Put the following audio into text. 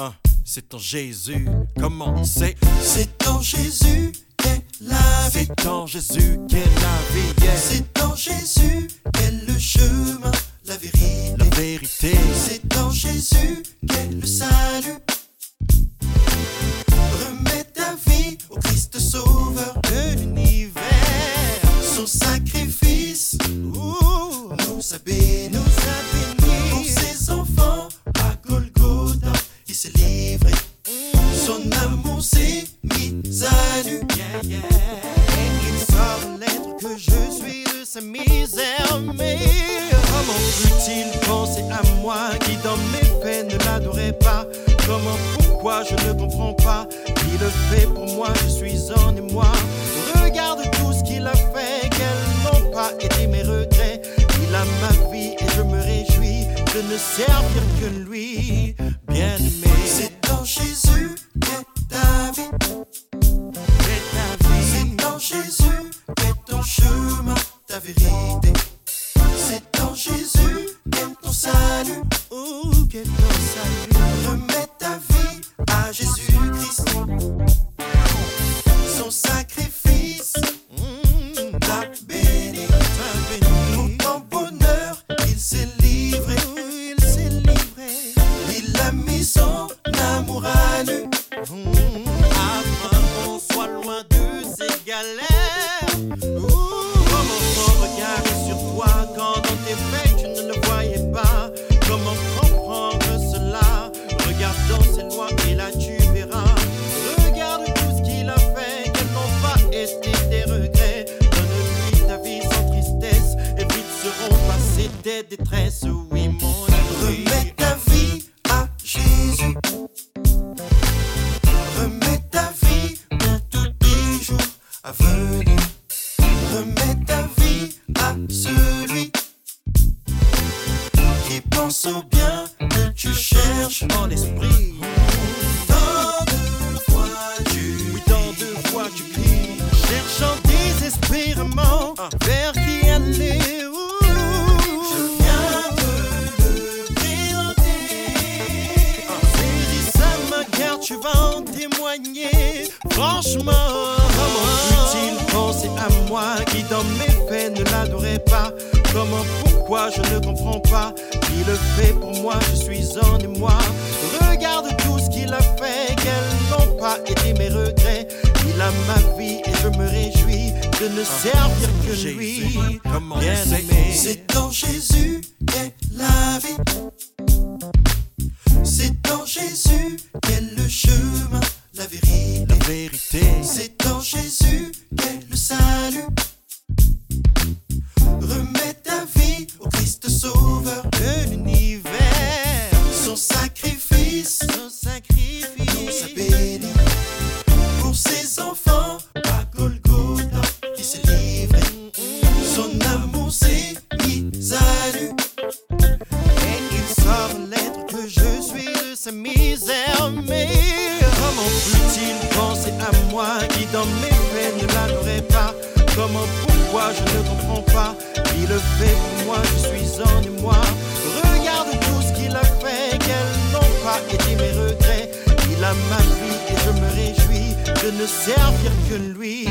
Hein, c'est en Jésus, comment c'est C'est en Jésus qu'est la vie. C'est en Jésus qu'est la vie, yeah. C'est en Jésus Son amour s'est mis à nu. Il sort l'être que je suis de sa misère. Mais comment peut-il penser à moi qui dans mes faits ne l'adorait pas? Comment, pourquoi je ne comprends pas? Il le fait pour moi, je suis en émoi. Regarde tout ce qu'il a fait, quels n'ont pas été mes regrets. Il a ma vie et je me réjouis de ne servir que lui. C'est en Jésus qu'est ton salut. Ouh, quel ton salut. Remets ta vie à Jésus-Christ. Son sacrifice Mmh, t'a béni. Pour ton bonheur, il s'est livré. Il s'est livré. Il a mis son amour à nu. Mmh, tes détresses. Oui, mon ami. Remets ta vie à Jésus. Remets ta vie pour tous tes jours à témoigner. Franchement, comment peut-il penser à moi qui dans mes faits ne l'adorait pas Comment, pourquoi je ne comprends pas Il le fait pour moi, je suis en émoi. Regarde tout ce qu'il a fait, quels n'ont pas été mes regrets. Il a ma vie et je me réjouis de ne servir que Jésus, lui. comment Bien c'est aimé. C'est en Jésus qu'est la vie. C'est en Jésus vérité. C'est dans mes faits ne l'adorait pas Comment, pourquoi je ne comprends pas Il le fait pour moi, je suis en émoi. Regarde tout ce qu'il a fait, quels n'ont pas été mes regrets. Il a ma vie et je me réjouis de ne servir que lui.